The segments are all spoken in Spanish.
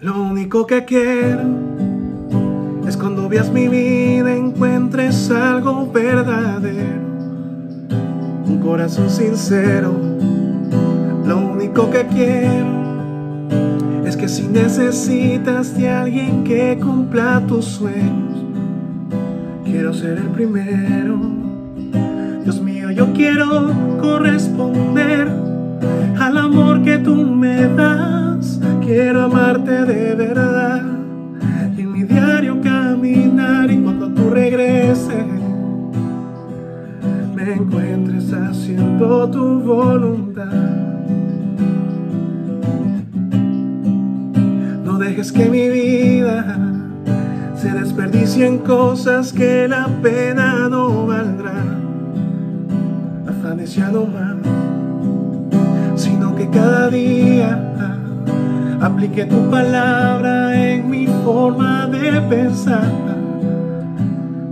Lo único que quiero es cuando veas mi vida encuentres algo verdadero, un corazón sincero. Lo único que quiero es que si necesitas de alguien que cumpla tus sueños, quiero ser el primero. Dios mío, yo quiero corresponder tu voluntad. No dejes que mi vida se desperdicie en cosas que la pena no valdrá. Afanes ya no más sino que cada día aplique tu palabra en mi forma de pensar,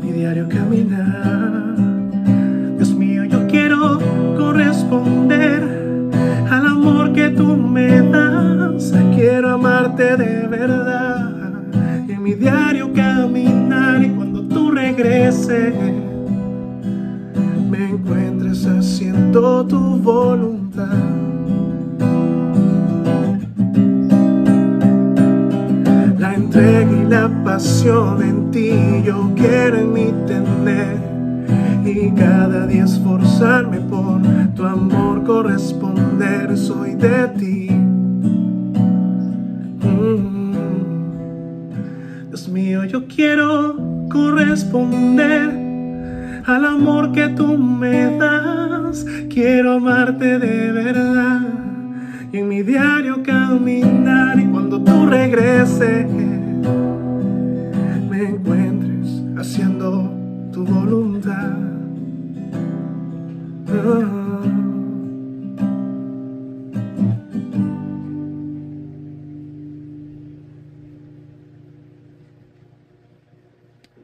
mi diario caminar. De verdad, en mi diario caminar y cuando tú regreses me encuentres haciendo tu voluntad. La entrega y la pasión en ti yo quiero en tener y cada día esforzarme por tu amor corresponder soy de ti. Yo quiero corresponder al amor que tú me das. Quiero amarte de verdad y en mi diario caminar y cuando tú regreses me encuentres haciendo tu voluntad. Ah.